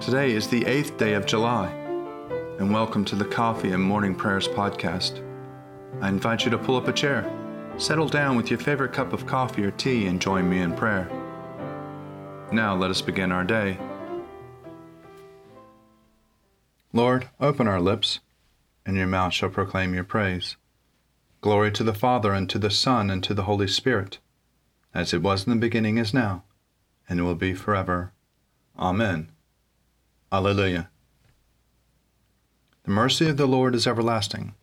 Today is the 8th day of July, and welcome to the Coffee and Morning Prayers podcast. I invite you to pull up a chair, settle down with your favorite cup of coffee or tea, and join me in prayer. Now let us begin our day. Lord, open our lips, and your mouth shall proclaim your praise. Glory to the Father, and to the Son, and to the Holy Spirit, as it was in the beginning, is now, and will be forever. Amen. Alleluia. The mercy of the Lord is everlasting.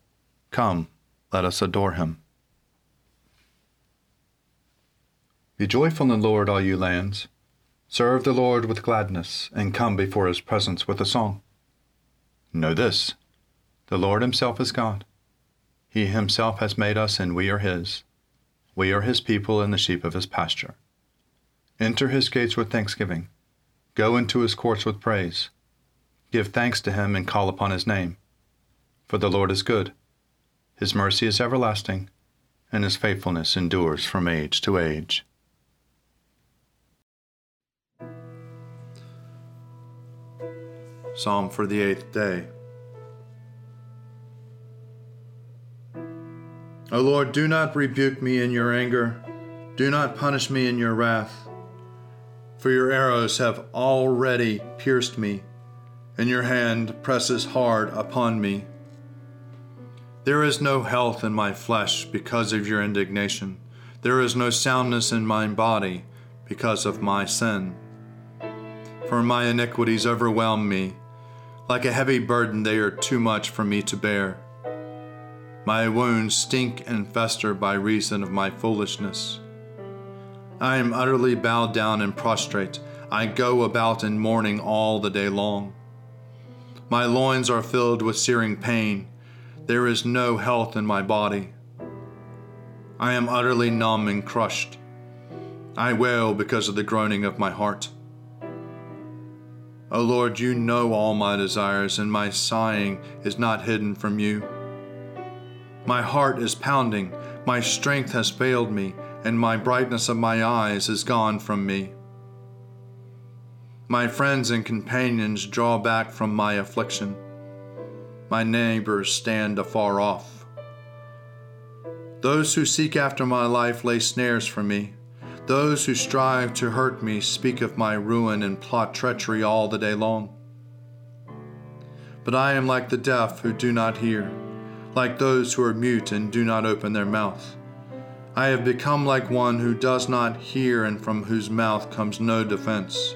Come, let us adore him. Be joyful in the Lord, all you lands. Serve the Lord with gladness, and come before his presence with a song. Know this the Lord himself is God. He himself has made us, and we are his. We are his people and the sheep of his pasture. Enter his gates with thanksgiving. Go into his courts with praise. Give thanks to him and call upon his name. For the Lord is good. His mercy is everlasting, and his faithfulness endures from age to age. Psalm for the eighth day. O Lord, do not rebuke me in your anger, do not punish me in your wrath, for your arrows have already pierced me and your hand presses hard upon me. There is no health in my flesh because of your indignation. There is no soundness in my body because of my sin. For my iniquities overwhelm me. Like a heavy burden, they are too much for me to bear. My wounds stink and fester by reason of my foolishness. I am utterly bowed down and prostrate. I go about in mourning all the day long. My loins are filled with searing pain. There is no health in my body. I am utterly numb and crushed. I wail because of the groaning of my heart. O Lord, you know all my desires, and my sighing is not hidden from you. My heart is pounding, my strength has failed me, and my brightness of my eyes is gone from me. My friends and companions draw back from my affliction. My neighbors stand afar off. Those who seek after my life lay snares for me. Those who strive to hurt me speak of my ruin and plot treachery all the day long. But I am like the deaf who do not hear, like those who are mute and do not open their mouth. I have become like one who does not hear and from whose mouth comes no defense.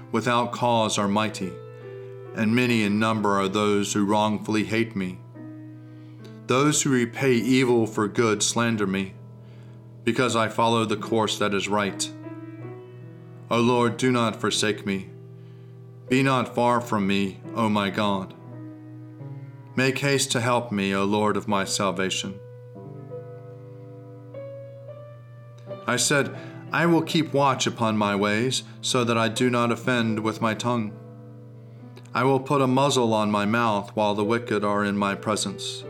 without cause are mighty, and many in number are those who wrongfully hate me. Those who repay evil for good slander me, because I follow the course that is right. O Lord, do not forsake me. Be not far from me, O my God. Make haste to help me, O Lord of my salvation. I said, I will keep watch upon my ways, so that I do not offend with my tongue. I will put a muzzle on my mouth while the wicked are in my presence.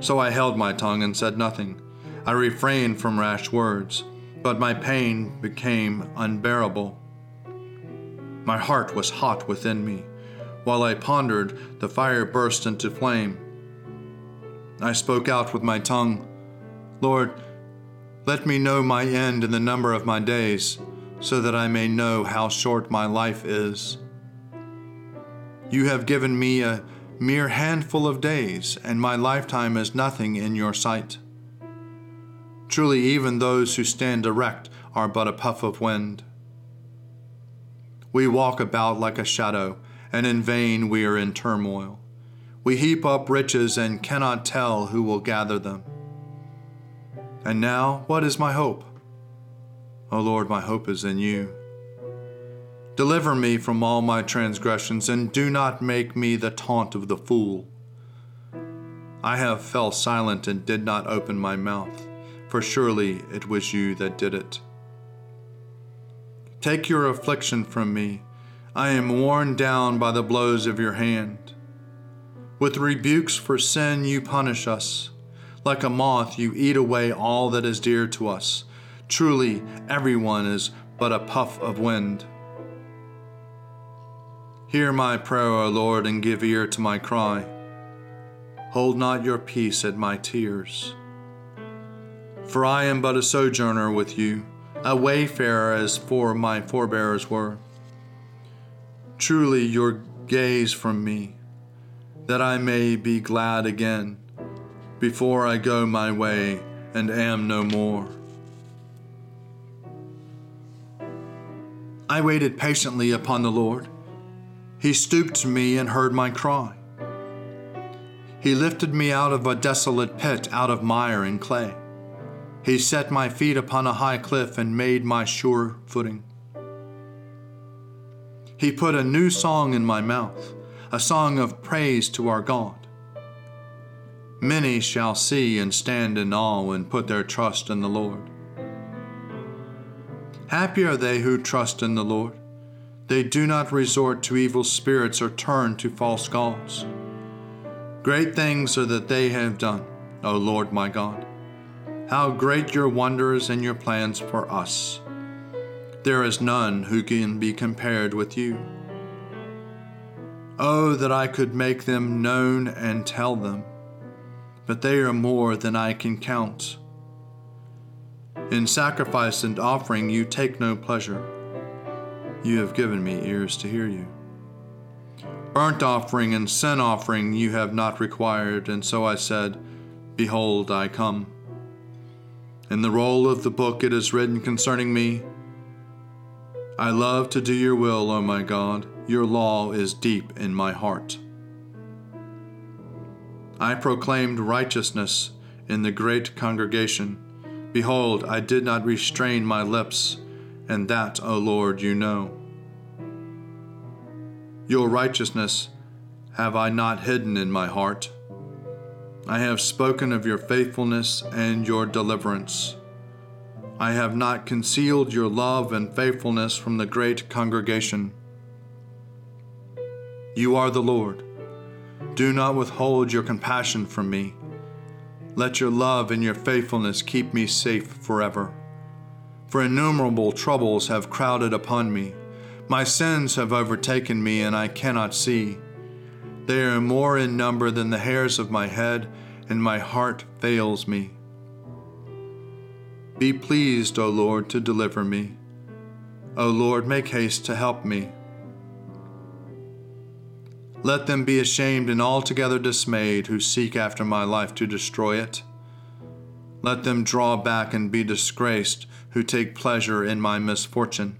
So I held my tongue and said nothing. I refrained from rash words, but my pain became unbearable. My heart was hot within me. While I pondered, the fire burst into flame. I spoke out with my tongue, Lord, let me know my end and the number of my days, so that I may know how short my life is. You have given me a mere handful of days, and my lifetime is nothing in your sight. Truly, even those who stand erect are but a puff of wind. We walk about like a shadow, and in vain we are in turmoil. We heap up riches and cannot tell who will gather them. And now, what is my hope? O oh Lord, my hope is in you. Deliver me from all my transgressions, and do not make me the taunt of the fool. I have fell silent and did not open my mouth, for surely it was you that did it. Take your affliction from me. I am worn down by the blows of your hand. With rebukes for sin, you punish us. Like a moth, you eat away all that is dear to us. Truly, everyone is but a puff of wind. Hear my prayer, O Lord, and give ear to my cry. Hold not your peace at my tears. For I am but a sojourner with you, a wayfarer as for my forebears were. Truly your gaze from me, that I may be glad again, before I go my way and am no more. I waited patiently upon the Lord he stooped to me and heard my cry. He lifted me out of a desolate pit, out of mire and clay. He set my feet upon a high cliff and made my sure footing. He put a new song in my mouth, a song of praise to our God. Many shall see and stand in awe and put their trust in the Lord. Happy are they who trust in the Lord they do not resort to evil spirits or turn to false gods. Great things are that they have done, O Lord my God. How great your wonders and your plans for us. There is none who can be compared with you. Oh, that I could make them known and tell them, but they are more than I can count. In sacrifice and offering you take no pleasure. You have given me ears to hear you. Burnt offering and sin offering you have not required, and so I said, Behold, I come. In the roll of the book it is written concerning me I love to do your will, O my God. Your law is deep in my heart. I proclaimed righteousness in the great congregation. Behold, I did not restrain my lips and that, O Lord, you know. Your righteousness have I not hidden in my heart. I have spoken of your faithfulness and your deliverance. I have not concealed your love and faithfulness from the great congregation. You are the Lord. Do not withhold your compassion from me. Let your love and your faithfulness keep me safe forever for innumerable troubles have crowded upon me. My sins have overtaken me, and I cannot see. They are more in number than the hairs of my head, and my heart fails me. Be pleased, O Lord, to deliver me. O Lord, make haste to help me. Let them be ashamed and altogether dismayed who seek after my life to destroy it. Let them draw back and be disgraced who take pleasure in my misfortune.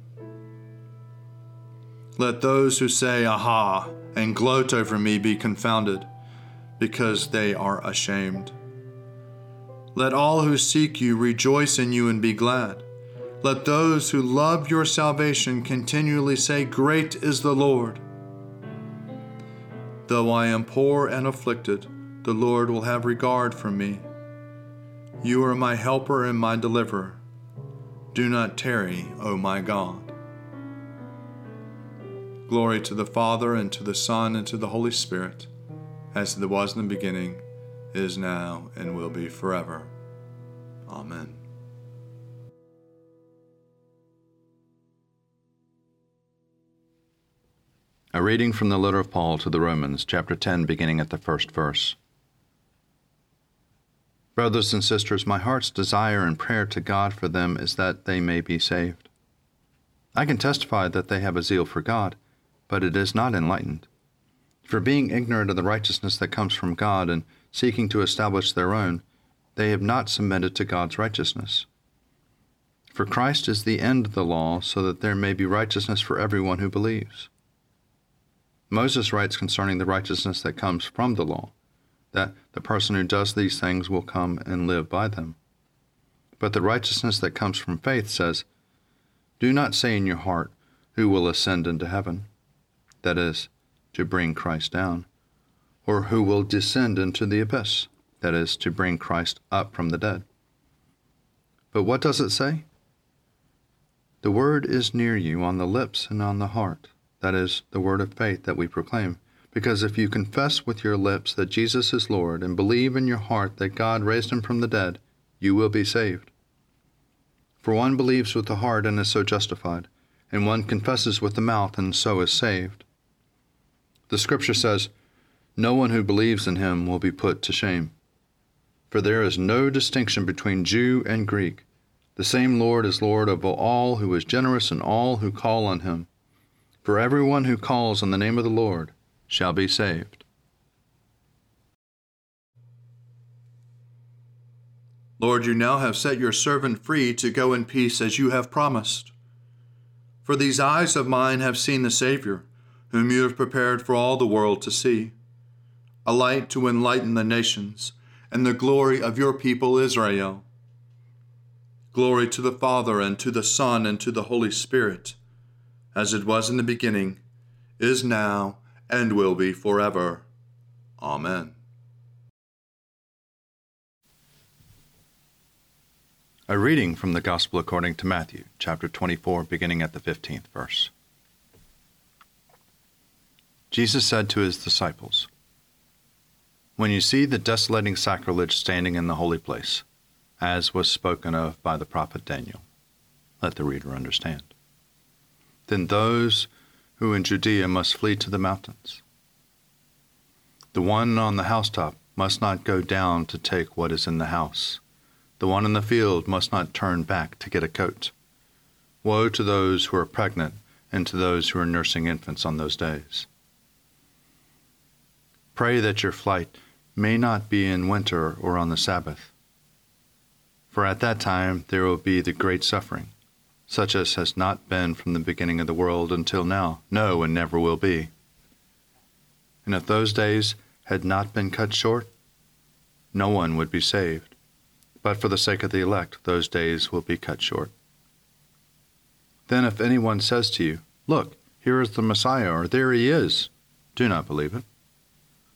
Let those who say, Aha, and gloat over me be confounded, because they are ashamed. Let all who seek you rejoice in you and be glad. Let those who love your salvation continually say, Great is the Lord. Though I am poor and afflicted, the Lord will have regard for me. You are my helper and my deliverer. Do not tarry, O my God. Glory to the Father, and to the Son, and to the Holy Spirit, as it was in the beginning, is now, and will be forever. Amen. A reading from the letter of Paul to the Romans, chapter 10, beginning at the first verse. Brothers and sisters, my heart's desire and prayer to God for them is that they may be saved. I can testify that they have a zeal for God, but it is not enlightened. For being ignorant of the righteousness that comes from God and seeking to establish their own, they have not submitted to God's righteousness. For Christ is the end of the law, so that there may be righteousness for everyone who believes. Moses writes concerning the righteousness that comes from the law that the person who does these things will come and live by them. But the righteousness that comes from faith says, Do not say in your heart, who will ascend into heaven, that is, to bring Christ down, or who will descend into the abyss, that is, to bring Christ up from the dead. But what does it say? The word is near you on the lips and on the heart, that is, the word of faith that we proclaim. Because if you confess with your lips that Jesus is Lord and believe in your heart that God raised him from the dead, you will be saved. For one believes with the heart and is so justified, and one confesses with the mouth and so is saved. The Scripture says, No one who believes in him will be put to shame. For there is no distinction between Jew and Greek. The same Lord is Lord of all who is generous in all who call on him. For everyone who calls on the name of the Lord shall be saved. Lord, you now have set your servant free to go in peace as you have promised. For these eyes of mine have seen the Savior, whom you have prepared for all the world to see, a light to enlighten the nations, and the glory of your people Israel. Glory to the Father, and to the Son, and to the Holy Spirit, as it was in the beginning, is now, and will be forever. Amen. A reading from the Gospel according to Matthew, chapter 24, beginning at the 15th verse. Jesus said to his disciples, When you see the desolating sacrilege standing in the holy place, as was spoken of by the prophet Daniel, let the reader understand. Then those who in Judea must flee to the mountains. The one on the housetop must not go down to take what is in the house the one in the field must not turn back to get a coat. Woe to those who are pregnant and to those who are nursing infants on those days. Pray that your flight may not be in winter or on the Sabbath. For at that time there will be the great suffering, such as has not been from the beginning of the world until now, no, and never will be. And if those days had not been cut short, no one would be saved but for the sake of the elect, those days will be cut short. Then, if anyone says to you, Look, here is the Messiah, or there he is, do not believe it.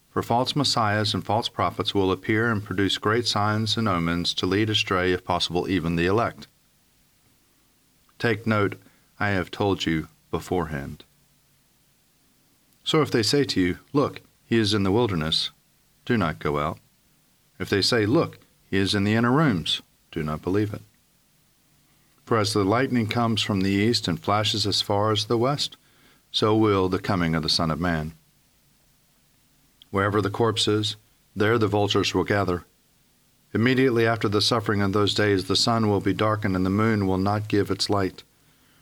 For false messiahs and false prophets will appear and produce great signs and omens to lead astray, if possible, even the elect. Take note, I have told you beforehand. So if they say to you, Look, he is in the wilderness, do not go out. If they say, Look, he is in the inner rooms. Do not believe it. For as the lightning comes from the east and flashes as far as the west, so will the coming of the Son of Man. Wherever the corpse is, there the vultures will gather. Immediately after the suffering of those days, the sun will be darkened and the moon will not give its light.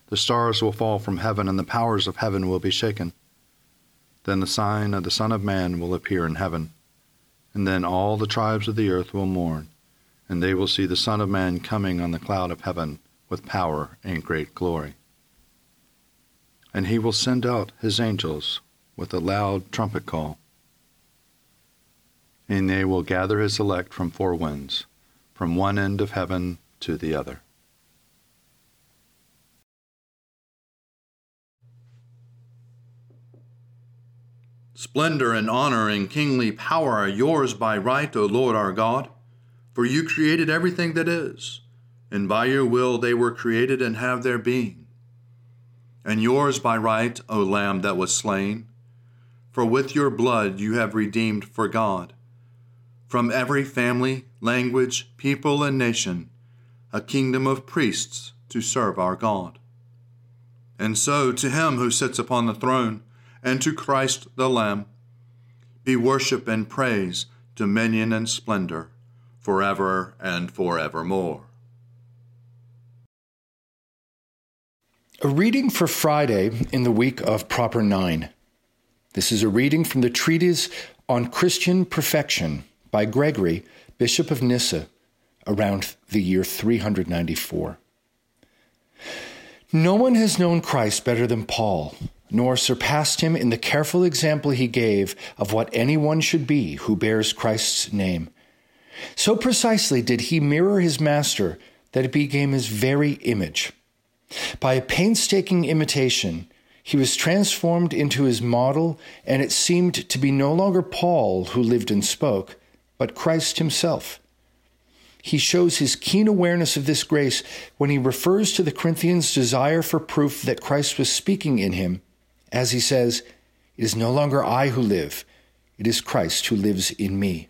The stars will fall from heaven and the powers of heaven will be shaken. Then the sign of the Son of Man will appear in heaven, and then all the tribes of the earth will mourn and they will see the Son of Man coming on the cloud of heaven with power and great glory. And he will send out his angels with a loud trumpet call, and they will gather his elect from four winds, from one end of heaven to the other. Splendor and honor and kingly power are yours by right, O Lord our God. For you created everything that is, and by your will they were created and have their being. And yours by right, O Lamb that was slain, for with your blood you have redeemed for God, from every family, language, people, and nation, a kingdom of priests to serve our God. And so to him who sits upon the throne, and to Christ the Lamb, be worship and praise, dominion and splendor forever and forevermore. A reading for Friday in the week of Proper Nine. This is a reading from the treatise on Christian perfection by Gregory, Bishop of Nyssa, around the year 394. No one has known Christ better than Paul, nor surpassed him in the careful example he gave of what anyone should be who bears Christ's name so precisely did he mirror his master that it became his very image. By a painstaking imitation, he was transformed into his model, and it seemed to be no longer Paul who lived and spoke, but Christ himself. He shows his keen awareness of this grace when he refers to the Corinthians' desire for proof that Christ was speaking in him, as he says, It is no longer I who live, it is Christ who lives in me.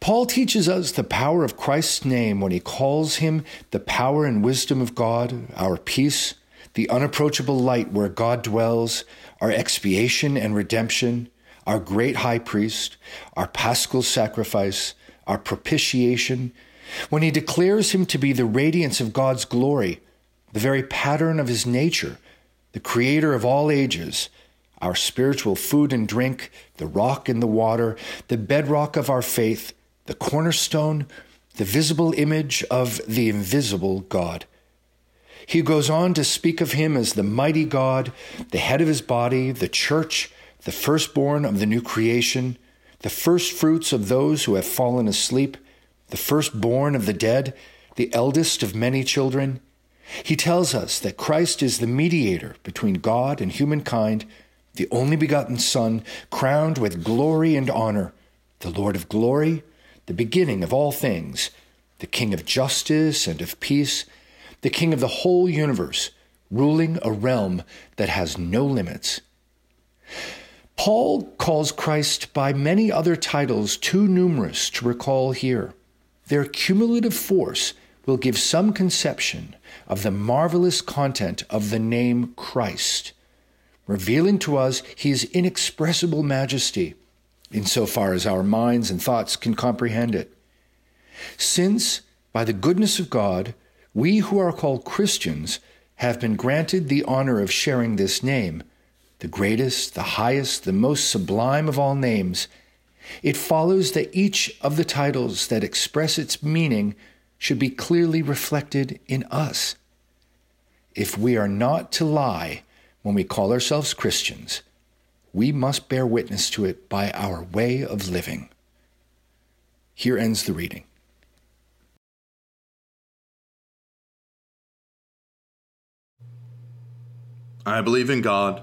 Paul teaches us the power of Christ's name when he calls him the power and wisdom of God, our peace, the unapproachable light where God dwells, our expiation and redemption, our great high priest, our paschal sacrifice, our propitiation, when he declares him to be the radiance of God's glory, the very pattern of his nature, the creator of all ages, our spiritual food and drink, the rock and the water, the bedrock of our faith, the cornerstone, the visible image of the invisible God. He goes on to speak of him as the mighty God, the head of his body, the church, the firstborn of the new creation, the firstfruits of those who have fallen asleep, the firstborn of the dead, the eldest of many children. He tells us that Christ is the mediator between God and humankind, the only begotten Son, crowned with glory and honor, the Lord of glory, the beginning of all things, the King of justice and of peace, the King of the whole universe, ruling a realm that has no limits. Paul calls Christ by many other titles too numerous to recall here. Their cumulative force will give some conception of the marvelous content of the name Christ, revealing to us his inexpressible majesty, insofar as our minds and thoughts can comprehend it. Since, by the goodness of God, we who are called Christians have been granted the honor of sharing this name, the greatest, the highest, the most sublime of all names, it follows that each of the titles that express its meaning should be clearly reflected in us. If we are not to lie when we call ourselves Christians, we must bear witness to it by our way of living. Here ends the reading. I believe in God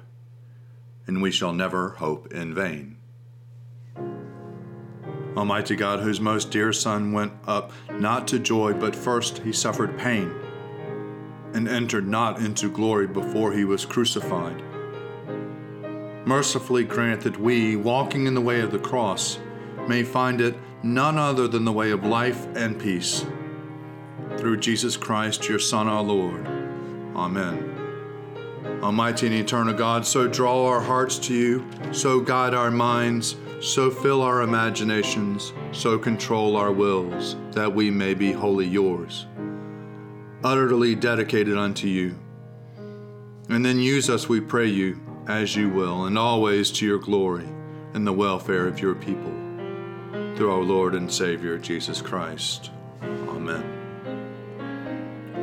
and we shall never hope in vain. Almighty God, whose most dear Son went up not to joy, but first he suffered pain, and entered not into glory before he was crucified. Mercifully grant that we, walking in the way of the cross, may find it none other than the way of life and peace. Through Jesus Christ, your Son, our Lord Amen. Almighty and eternal God, so draw our hearts to you, so guide our minds, so fill our imaginations, so control our wills, that we may be wholly yours, utterly dedicated unto you. And then use us, we pray you, as you will, and always to your glory and the welfare of your people. Through our Lord and Savior, Jesus Christ.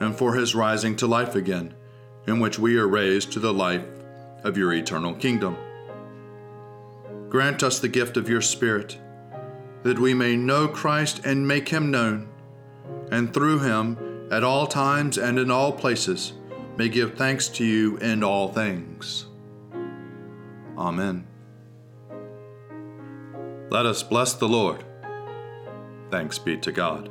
and for his rising to life again, in which we are raised to the life of your eternal kingdom. Grant us the gift of your Spirit, that we may know Christ and make him known, and through him, at all times and in all places, may give thanks to you in all things. Amen. Let us bless the Lord. Thanks be to God.